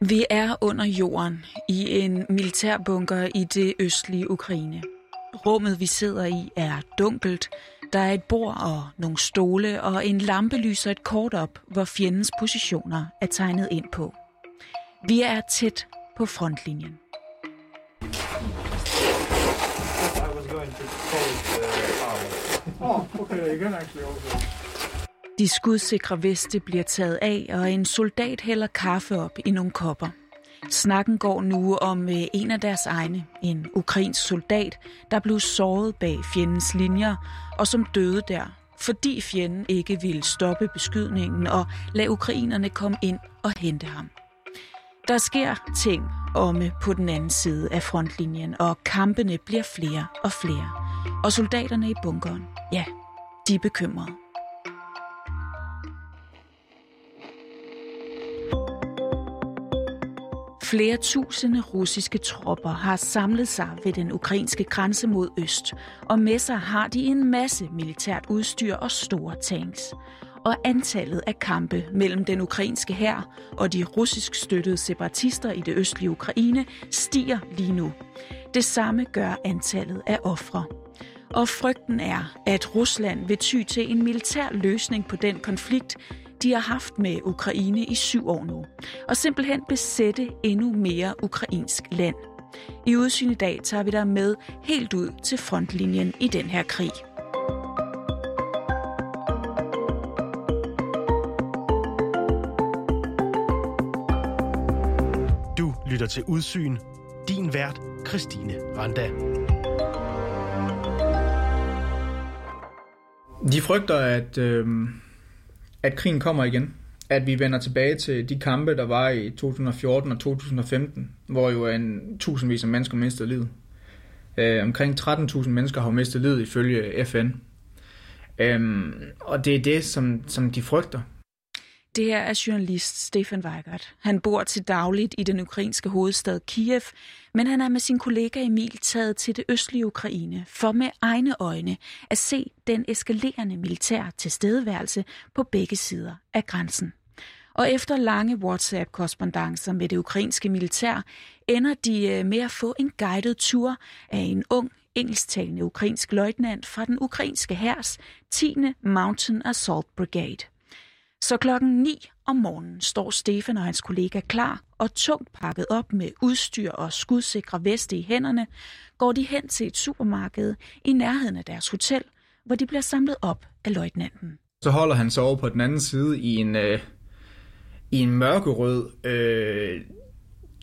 Vi er under jorden i en militærbunker i det østlige Ukraine. Rummet, vi sidder i, er dunkelt. Der er et bord og nogle stole, og en lampe lyser et kort op, hvor fjendens positioner er tegnet ind på. Vi er tæt på frontlinjen. Oh, okay, you can actually also. De skudsikre veste bliver taget af, og en soldat hælder kaffe op i nogle kopper. Snakken går nu om øh, en af deres egne, en ukrainsk soldat, der blev såret bag fjendens linjer, og som døde der, fordi fjenden ikke ville stoppe beskydningen og lade ukrainerne komme ind og hente ham. Der sker ting omme på den anden side af frontlinjen, og kampene bliver flere og flere. Og soldaterne i bunkeren, ja, de er bekymrede. Flere tusinde russiske tropper har samlet sig ved den ukrainske grænse mod øst, og med sig har de en masse militært udstyr og store tanks. Og antallet af kampe mellem den ukrainske hær og de russisk støttede separatister i det østlige Ukraine stiger lige nu. Det samme gør antallet af ofre. Og frygten er, at Rusland vil ty til en militær løsning på den konflikt, de har haft med Ukraine i syv år nu, og simpelthen besætte endnu mere ukrainsk land. I udsyn i dag tager vi dig med helt ud til frontlinjen i den her krig. Du lytter til Udsyn. Din vært, Christine Randa. De frygter, at, øh, at krigen kommer igen. At vi vender tilbage til de kampe, der var i 2014 og 2015, hvor jo en tusindvis af mennesker mistede livet. Øh, omkring 13.000 mennesker har mistet livet ifølge FN. Øh, og det er det, som, som de frygter. Det her er journalist Stefan Weigert. Han bor til dagligt i den ukrainske hovedstad Kiev, men han er med sin kollega Emil taget til det østlige Ukraine for med egne øjne at se den eskalerende militær tilstedeværelse på begge sider af grænsen. Og efter lange whatsapp korrespondancer med det ukrainske militær, ender de øh, med at få en guided tur af en ung engelsktalende ukrainsk løjtnant fra den ukrainske hærs 10. Mountain Assault Brigade. Så klokken 9 om morgenen står Stefan og hans kollega klar og tungt pakket op med udstyr og skudsikre veste i hænderne, går de hen til et supermarked i nærheden af deres hotel, hvor de bliver samlet op af løjtnanten. Så holder han sig over på den anden side i en, øh, i en mørkerød øh,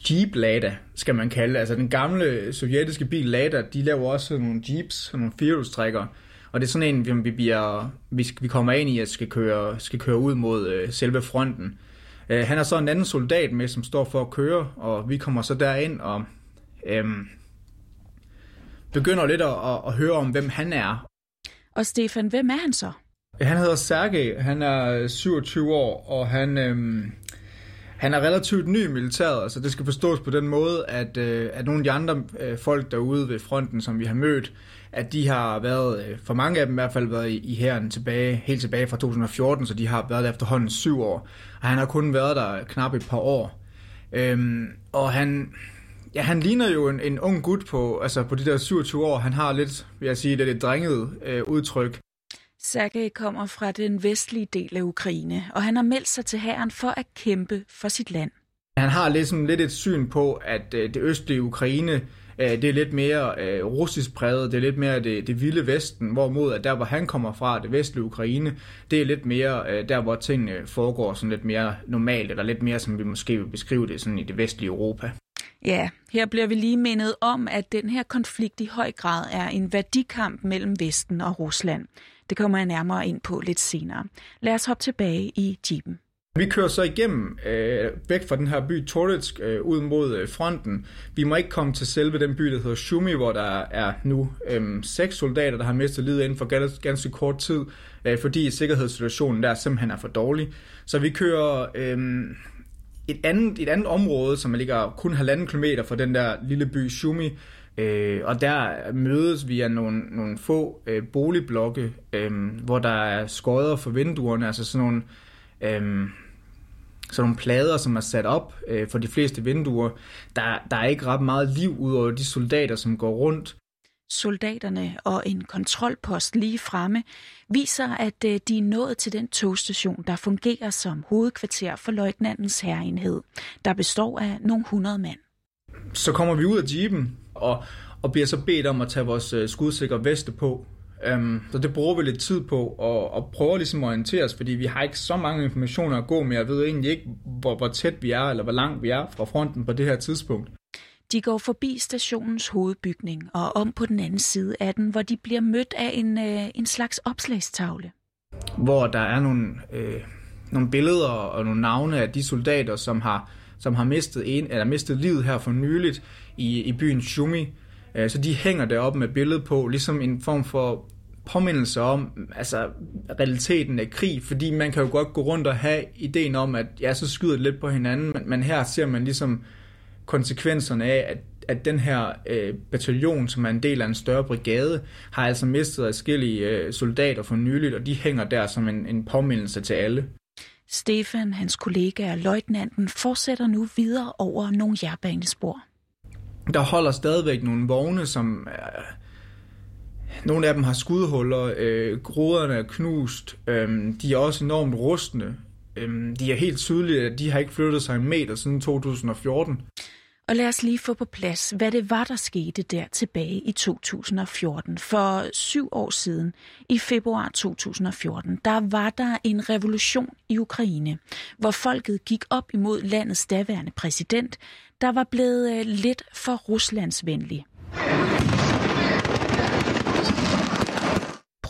Jeep Lada, skal man kalde det. Altså den gamle sovjetiske bil Lada, de laver også sådan nogle Jeeps, sådan nogle firehjulstrækkere. Og det er sådan en, vi, bliver, vi, vi kommer ind i, at skal køre, skal køre ud mod øh, selve fronten. Øh, han har så en anden soldat med, som står for at køre, og vi kommer så derind og øh, begynder lidt at, at, at høre om, hvem han er. Og Stefan, hvem er han så? Han hedder Sergej, han er 27 år, og han, øhm, han er relativt ny i militæret. Altså det skal forstås på den måde, at, øh, at nogle af de andre øh, folk derude ved fronten, som vi har mødt, at de har været, øh, for mange af dem i hvert fald, været i, i herren tilbage, helt tilbage fra 2014, så de har været der efterhånden syv år. Og han har kun været der knap et par år. Øhm, og han, ja, han ligner jo en, en ung gut på, altså på de der 27 år. Han har lidt, vil jeg sige, det lidt drenget øh, udtryk. Sergej kommer fra den vestlige del af Ukraine, og han har meldt sig til hæren for at kæmpe for sit land. Han har ligesom lidt et syn på, at øh, det østlige Ukraine, øh, det er lidt mere øh, russisk præget, det er lidt mere det, det vilde vesten, hvorimod at der, hvor han kommer fra, det vestlige Ukraine, det er lidt mere øh, der, hvor tingene foregår sådan lidt mere normalt, eller lidt mere, som vi måske vil beskrive det sådan i det vestlige Europa. Ja, her bliver vi lige mindet om, at den her konflikt i høj grad er en værdikamp mellem Vesten og Rusland. Det kommer jeg nærmere ind på lidt senere. Lad os hoppe tilbage i jeepen. Vi kører så igennem øh, væk fra den her by Toretsk øh, ud mod øh, fronten. Vi må ikke komme til selve den by, der hedder Shumi, hvor der er nu øh, seks soldater, der har mistet livet inden for ganske, ganske kort tid, øh, fordi sikkerhedssituationen der simpelthen er for dårlig. Så vi kører øh, et, andet, et andet område, som ligger kun halvanden kilometer fra den der lille by Shumi, Øh, og der mødes vi af nogle, nogle få øh, boligblokke, øh, hvor der er skodder for vinduerne, altså sådan nogle, øh, sådan nogle plader, som er sat op øh, for de fleste vinduer. Der, der er ikke ret meget liv ud over de soldater, som går rundt. Soldaterne og en kontrolpost lige fremme viser, at øh, de er nået til den togstation, der fungerer som hovedkvarter for løjtnantens herreenhed, der består af nogle hundrede mand. Så kommer vi ud af jeepen og, og bliver så bedt om at tage vores øh, skudsikre veste på. Um, så det bruger vi lidt tid på og, og prøver ligesom at orientere os, fordi vi har ikke så mange informationer at gå med. Jeg ved egentlig ikke, hvor, hvor tæt vi er, eller hvor langt vi er fra fronten på det her tidspunkt. De går forbi stationens hovedbygning og om på den anden side af den, hvor de bliver mødt af en, øh, en slags opslagstavle. Hvor der er nogle, øh, nogle billeder og nogle navne af de soldater, som har, som har mistet, en, eller mistet livet her for nyligt i, i byen Shumi. Øh, så de hænger deroppe med billedet på, ligesom en form for påmindelse om altså, realiteten af krig, fordi man kan jo godt gå rundt og have ideen om, at ja, så skyder det lidt på hinanden, men, men her ser man ligesom konsekvenserne af, at, at den her øh, bataljon, som er en del af en større brigade, har altså mistet adskillige øh, soldater for nyligt, og de hænger der som en, en påmindelse til alle. Stefan, hans kollega og løjtnanten fortsætter nu videre over nogle jernbanespor. Der holder stadigvæk nogle vogne, som øh, nogle af dem har skudhuller, øh, groderne er knust, øh, de er også enormt rustne. Øhm, de er helt tydelige, at de har ikke flyttet sig en meter siden 2014. Og lad os lige få på plads, hvad det var, der skete der tilbage i 2014. For syv år siden, i februar 2014, der var der en revolution i Ukraine, hvor folket gik op imod landets daværende præsident, der var blevet øh, lidt for ruslandsvenlig.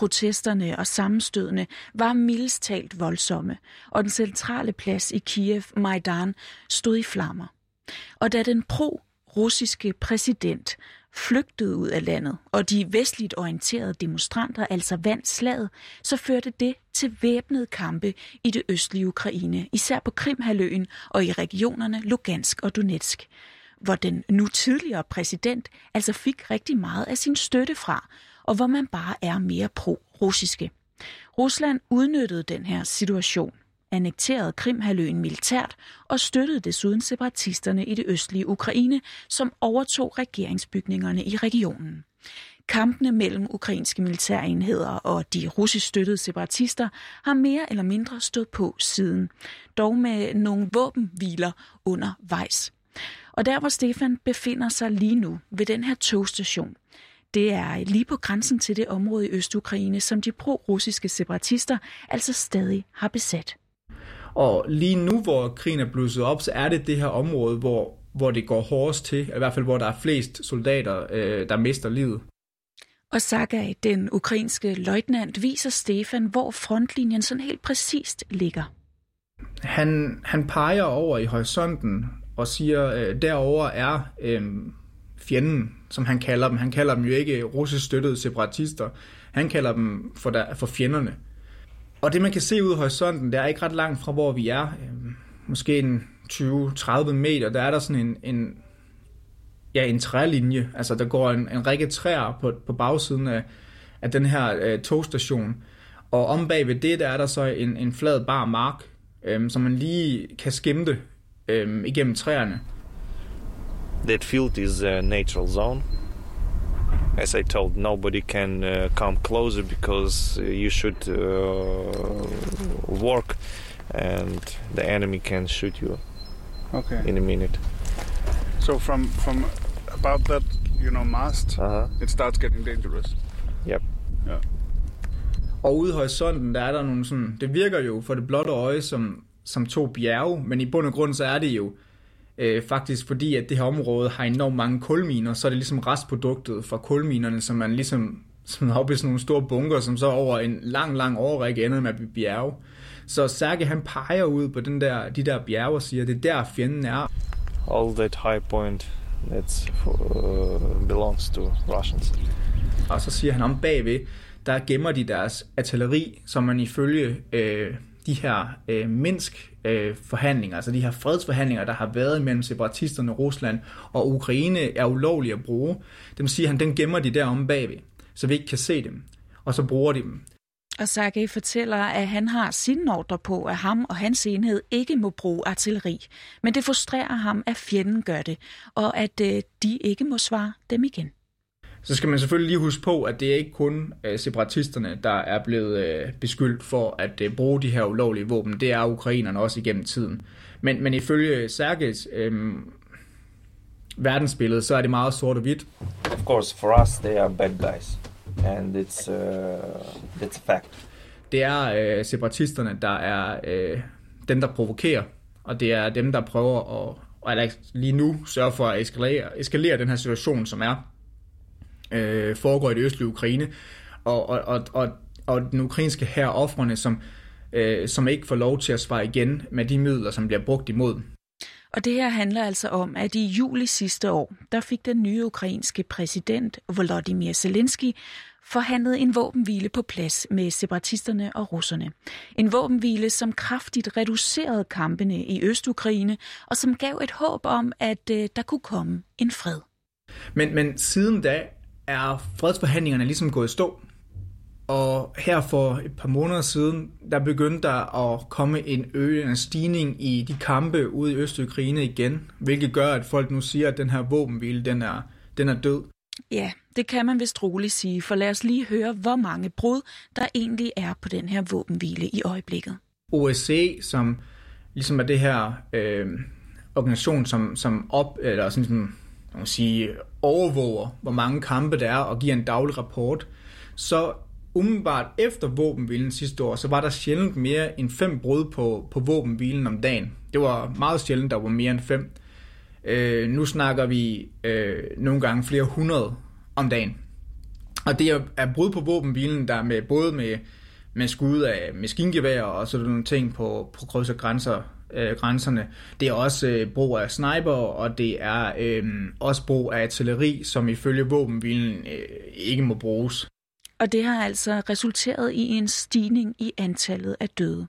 Protesterne og sammenstødene var mildest talt voldsomme, og den centrale plads i Kiev, Majdan, stod i flammer. Og da den pro-russiske præsident flygtede ud af landet, og de vestligt orienterede demonstranter altså vandt slaget, så førte det til væbnede kampe i det østlige Ukraine, især på Krimhaløen og i regionerne Lugansk og Donetsk, hvor den nu tidligere præsident altså fik rigtig meget af sin støtte fra, og hvor man bare er mere pro-russiske. Rusland udnyttede den her situation, annekterede Krimhaløen militært og støttede desuden separatisterne i det østlige Ukraine, som overtog regeringsbygningerne i regionen. Kampene mellem ukrainske militærenheder og de russisk støttede separatister har mere eller mindre stået på siden, dog med nogle våbenhviler undervejs. Og der hvor Stefan befinder sig lige nu ved den her togstation, det er lige på grænsen til det område i Østukraine, som de pro-russiske separatister altså stadig har besat. Og lige nu, hvor krigen er blusset op, så er det det her område, hvor, hvor det går hårdest til, i hvert fald hvor der er flest soldater, øh, der mister livet. Og Sagai, den ukrainske løjtnant, viser Stefan, hvor frontlinjen sådan helt præcist ligger. Han, han peger over i horisonten og siger, øh, derover er øh, fjenden, som han kalder dem. Han kalder dem jo ikke russisk støttede separatister. Han kalder dem for, der, for fjenderne. Og det, man kan se ud i horisonten, det er ikke ret langt fra, hvor vi er. Øh, måske en 20-30 meter, der er der sådan en, en, ja, en trælinje. Altså, der går en, en række træer på, på bagsiden af, af den her øh, togstation. Og om bag ved det, der er der så en, en flad bar mark, øh, som man lige kan skimte øh, igennem træerne. That field is a natural zone. As I told, nobody can uh, come closer because uh, you should uh, work and the enemy can shoot you Okay. in a minute. So from from about that, you know, mast, Uh-huh. it starts getting dangerous. Yep. Yeah. Og ude i horisonten, der er der nogle sådan, det virker jo for det blotte øje som, som to bjerge, men i bund og grund så er det jo øh, faktisk fordi, at det her område har enormt mange kulminer, så er det ligesom restproduktet fra kulminerne, som man ligesom som er oppe i sådan nogle store bunker, som så over en lang, lang årrække ender med at blive bjerge. Så Sergej han peger ud på den der, de der bjerge og siger, det er der fjenden er. All that high point that uh, belongs to Russians. Og så siger han om bagved, der gemmer de deres artilleri, som man ifølge øh, de her øh, Minsk-forhandlinger, øh, altså de her fredsforhandlinger, der har været mellem separatisterne Rusland og Ukraine, er ulovlige at bruge. Dem siger han, den gemmer de derom bagved, så vi ikke kan se dem. Og så bruger de dem. Og Sergej fortæller, at han har sin ordre på, at ham og hans enhed ikke må bruge artilleri. Men det frustrerer ham, at fjenden gør det, og at øh, de ikke må svare dem igen. Så skal man selvfølgelig lige huske på, at det er ikke kun øh, separatisterne, der er blevet øh, beskyldt for at øh, bruge de her ulovlige våben. Det er ukrainerne også igennem tiden. Men, men ifølge Sergejs øh, verdensbillede, så er det meget sort og hvidt. Of course, for us, they are bad guys, and it's uh, it's a fact. Det er øh, separatisterne, der er øh, dem, der provokerer, og det er dem, der prøver at, eller lige nu sørge for at eskalere, eskalere den her situation, som er øh, foregår i det østlige Ukraine, og, og, og, og, og den ukrainske her offrene, som, øh, som ikke får lov til at svare igen med de midler, som bliver brugt imod dem. Og det her handler altså om, at i juli sidste år, der fik den nye ukrainske præsident Volodymyr Zelensky forhandlet en våbenhvile på plads med separatisterne og russerne. En våbenhvile, som kraftigt reducerede kampene i Østukraine, og som gav et håb om, at øh, der kunne komme en fred. Men, men siden da er fredsforhandlingerne ligesom gået i stå. Og her for et par måneder siden, der begyndte der at komme en øgende stigning i de kampe ude i Østukraine igen, hvilket gør, at folk nu siger, at den her våbenhvile, den er, den er død. Ja, det kan man vist roligt sige, for lad os lige høre, hvor mange brud der egentlig er på den her våbenhvile i øjeblikket. OSCE, som ligesom er det her øh, organisation, som, som op, eller sådan, sådan man sige, overvåger, hvor mange kampe der er, og giver en daglig rapport, så umiddelbart efter våbenhvilen sidste år, så var der sjældent mere end fem brud på, på våbenhvilen om dagen. Det var meget sjældent, der var mere end fem. Øh, nu snakker vi øh, nogle gange flere hundrede om dagen. Og det er, er brud på våbenhvilen, der med både med, med skud af maskingevær og sådan nogle ting på, på kryds og grænser, øh, grænserne. Det er også øh, brug af sniper, og det er øh, også brug af artilleri, som ifølge våbenvilden øh, ikke må bruges. Og det har altså resulteret i en stigning i antallet af døde.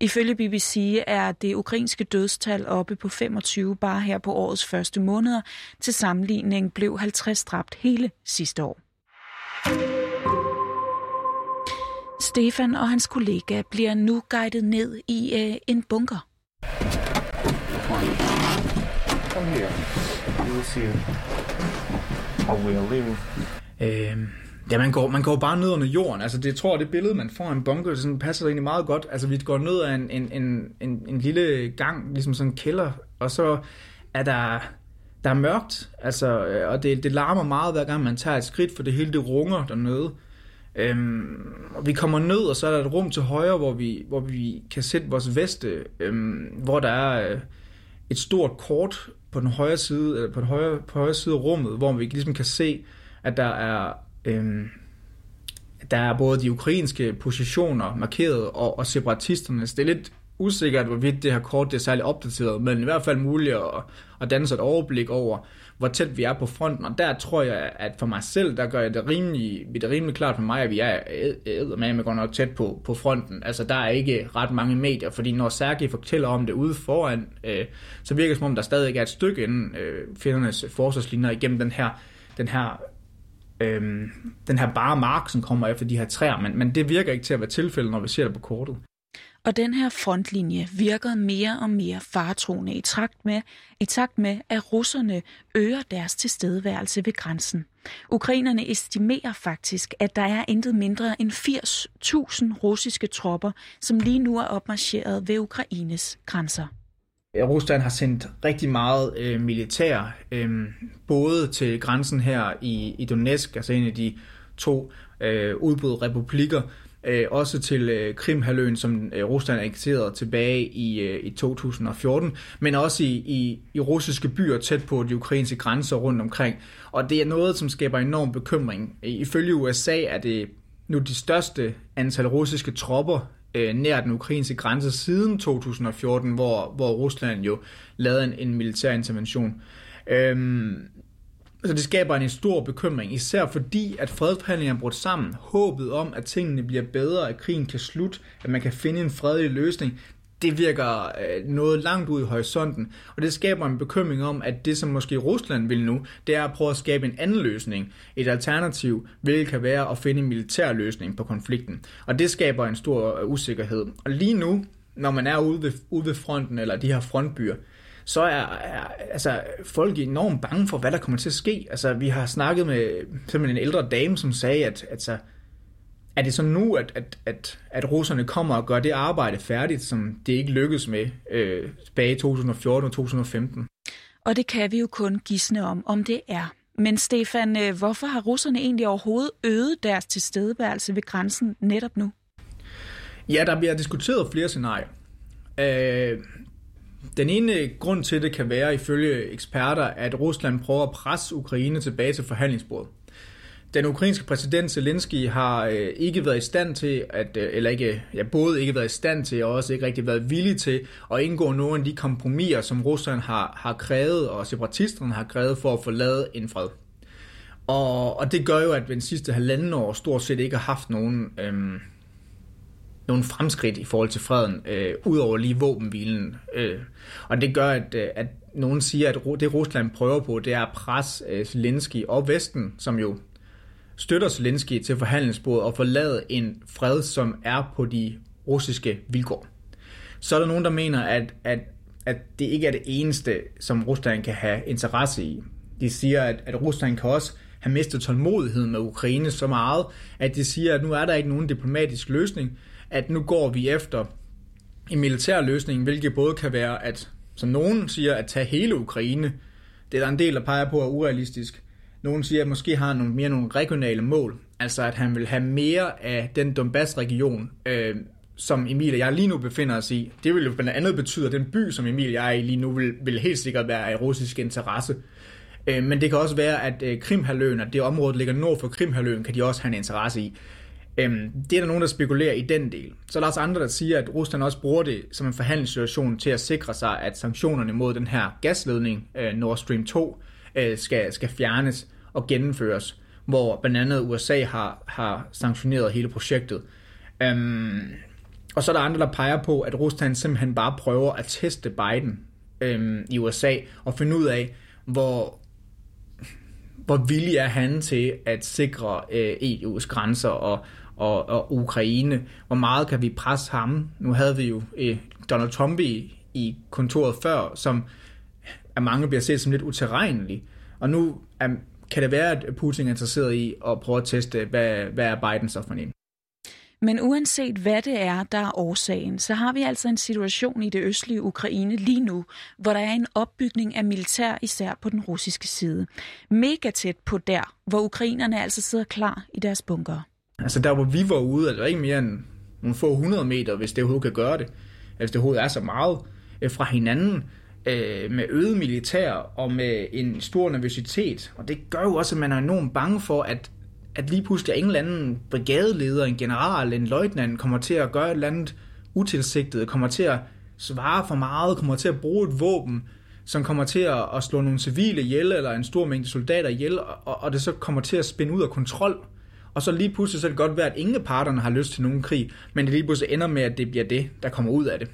Ifølge BBC er det ukrainske dødstal oppe på 25 bare her på årets første måneder. Til sammenligning blev 50 dræbt hele sidste år. Stefan og hans kollega bliver nu guidet ned i øh, en bunker. Come here. You will see how we are living. Øh, ja, man går, man går bare ned under jorden. Altså, det jeg tror det billede, man får af en bunker, sådan, passer egentlig meget godt. Altså, vi går ned ad en, en, en, en, en lille gang, ligesom sådan en kælder, og så er der, der er mørkt, altså, øh, og det, det larmer meget, hver gang man tager et skridt, for det hele det runger dernede. Øhm, og vi kommer ned, og så er der et rum til højre, hvor vi, hvor vi kan sætte vores veste, øhm, hvor der er øh, et stort kort på den højre side, eller på den højre, på højre side af rummet, hvor vi ligesom kan se, at der er, øhm, der er både de ukrainske positioner markeret, og, og separatisterne. Så det er lidt usikkert, hvorvidt det her kort det er særlig opdateret, men i hvert fald muligt at, at danne sig et overblik over, hvor tæt vi er på fronten, og der tror jeg, at for mig selv, der gør jeg det rimelig, det er rimelig klart for mig, at vi er med med godt nok tæt på, på fronten. Altså, der er ikke ret mange medier, fordi når Sergej fortæller om det ude foran, øh, så virker det som om, der stadig er et stykke inden øh, fjendernes forsvarslinjer igennem den her, den her øh, den her bare mark, som kommer efter de her træer, men, men det virker ikke til at være tilfældet, når vi ser det på kortet. Og den her frontlinje virker mere og mere faretroende i takt med, i takt med, at russerne øger deres tilstedeværelse ved grænsen. Ukrainerne estimerer faktisk, at der er intet mindre end 80.000 russiske tropper, som lige nu er opmarcheret ved Ukraines grænser. Rusland har sendt rigtig meget øh, militær, øh, både til grænsen her i, i Donetsk, altså en af de to øh, udbrudte republikker, øh, også til øh, Krimhaløen, som øh, Rusland annekterede tilbage i, øh, i 2014, men også i, i, i russiske byer tæt på de ukrainske grænser rundt omkring. Og det er noget, som skaber enorm bekymring. Øh, ifølge USA er det nu de største antal russiske tropper øh, nær den ukrainske grænse siden 2014, hvor, hvor Rusland jo lavede en, en militær intervention. Øhm, Altså det skaber en stor bekymring, især fordi, at fredsforhandlingerne er brudt sammen. Håbet om, at tingene bliver bedre, at krigen kan slutte, at man kan finde en fredelig løsning, det virker øh, noget langt ud i horisonten, og det skaber en bekymring om, at det, som måske Rusland vil nu, det er at prøve at skabe en anden løsning, et alternativ, hvilket kan være at finde en militær løsning på konflikten. Og det skaber en stor øh, usikkerhed. Og lige nu, når man er ude ved, ude ved fronten, eller de her frontbyer, så er, er altså, folk enormt bange for, hvad der kommer til at ske. Altså, vi har snakket med simpelthen en ældre dame, som sagde, at altså, er det så nu, at, at, at, at russerne kommer og gør det arbejde færdigt, som det ikke lykkedes med øh, tilbage i 2014 og 2015? Og det kan vi jo kun gisne om, om det er. Men Stefan, øh, hvorfor har russerne egentlig overhovedet øget deres tilstedeværelse ved grænsen netop nu? Ja, der bliver diskuteret flere scenarier. Øh, den ene øh, grund til det kan være, ifølge eksperter, at Rusland prøver at presse Ukraine tilbage til forhandlingsbordet. Den ukrainske præsident Zelensky har øh, ikke været i stand til, at, øh, eller ikke, ja, både ikke været i stand til, og også ikke rigtig været villig til at indgå nogle af de kompromiser, som Rusland har, har krævet, og separatisterne har krævet for at få lavet en fred. Og, og det gør jo, at den sidste halvanden år stort set ikke har haft nogen, øhm, nogle fremskridt i forhold til freden, øh, udover lige våbenhvilen. Øh. Og det gør, at, øh, at nogen siger, at det Rusland prøver på, det er at presse øh, Zelensky og Vesten, som jo støtter Zelensky til forhandlingsbordet og forlade en fred, som er på de russiske vilkår. Så er der nogen, der mener, at, at, at det ikke er det eneste, som Rusland kan have interesse i. De siger, at, at Rusland kan også have mistet tålmodigheden med Ukraine så meget, at de siger, at nu er der ikke nogen diplomatisk løsning, at nu går vi efter en militær løsning, hvilket både kan være, at som nogen siger, at tage hele Ukraine, det er der en del, der peger på er urealistisk. Nogen siger, at måske har han nogle, mere nogle regionale mål, altså at han vil have mere af den Donbass-region, øh, som Emil og jeg lige nu befinder os i. Det vil jo blandt andet betyde, at den by, som Emil og jeg er i lige nu, vil, vil helt sikkert være af russisk interesse. Øh, men det kan også være, at øh, Krimhaløen, at det område, der ligger nord for Krimhaløen, kan de også have en interesse i. Øhm, det er der nogen, der spekulerer i den del. Så er der også andre, der siger, at Rusland også bruger det som en forhandlingssituation til at sikre sig, at sanktionerne mod den her gasledning, øh, Nord Stream 2, øh, skal, skal fjernes og gennemføres, hvor blandt andet USA har, har sanktioneret hele projektet. Øhm, og så er der andre, der peger på, at Rusland simpelthen bare prøver at teste Biden øhm, i USA og finde ud af, hvor, hvor villig er han til at sikre øh, EU's grænser og, og, og Ukraine. Hvor meget kan vi presse ham? Nu havde vi jo øh, Donald Trump i, i kontoret før, som af mange bliver set som lidt uterrenelig. Og nu er, kan det være, at Putin er interesseret i at prøve at teste, hvad, hvad er Biden så for en? Men uanset hvad det er, der er årsagen, så har vi altså en situation i det østlige Ukraine lige nu, hvor der er en opbygning af militær, især på den russiske side. Mega tæt på der, hvor ukrainerne altså sidder klar i deres bunker. Altså der, hvor vi var ude, altså ikke mere end nogle få hundrede meter, hvis det overhovedet kan gøre det. Hvis det overhovedet er så meget øh, fra hinanden øh, med øget militær og med en stor nervøsitet. Og det gør jo også, at man er enormt bange for, at at lige pludselig en eller anden brigadeleder, en general, en løjtnant kommer til at gøre et eller andet utilsigtet, kommer til at svare for meget, kommer til at bruge et våben, som kommer til at, at slå nogle civile ihjel, eller en stor mængde soldater ihjel, og, og det så kommer til at spænde ud af kontrol. Og så lige pludselig så er det godt være, at ingen af parterne har lyst til nogen krig, men det lige pludselig ender med, at det bliver det, der kommer ud af det.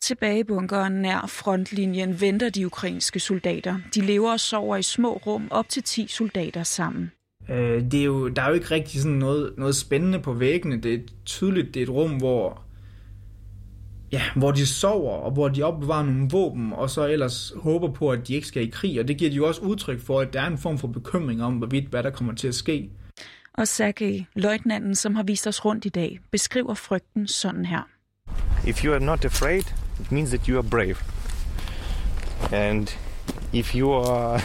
Tilbage i bunkeren nær frontlinjen venter de ukrainske soldater. De lever og sover i små rum op til 10 soldater sammen. Øh, det er jo, der er jo ikke rigtig sådan noget, noget spændende på væggene. Det er tydeligt, det er et rum, hvor, ja, hvor de sover, og hvor de opbevarer nogle våben, og så ellers håber på, at de ikke skal i krig. Og det giver de jo også udtryk for, at der er en form for bekymring om, hvorvidt hvad der kommer til at ske. Og Sergej, løjtnanten, som har vist os rundt i dag, beskriver frygten sådan her. If you are not afraid, it means that you are brave. And if you are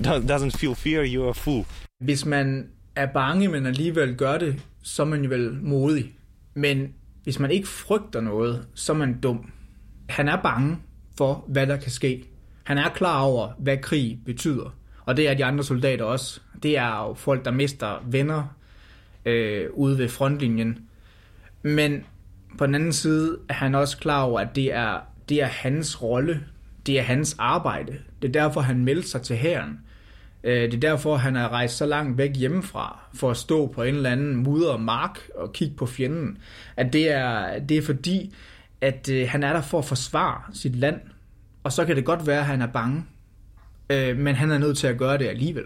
doesn't feel fear, you are a fool. Hvis man er bange, men alligevel gør det, så er man jo vel modig. Men hvis man ikke frygter noget, så er man dum. Han er bange for, hvad der kan ske. Han er klar over, hvad krig betyder. Og det er de andre soldater også. Det er jo folk, der mister venner øh, ude ved frontlinjen. Men på den anden side er han også klar over, at det er, det er hans rolle. Det er hans arbejde. Det er derfor, han meldte sig til hæren. Øh, det er derfor, han er rejst så langt væk hjemmefra, for at stå på en eller anden mudder mark og kigge på fjenden. At det er, det er fordi, at øh, han er der for at forsvare sit land, og så kan det godt være, at han er bange, øh, men han er nødt til at gøre det alligevel.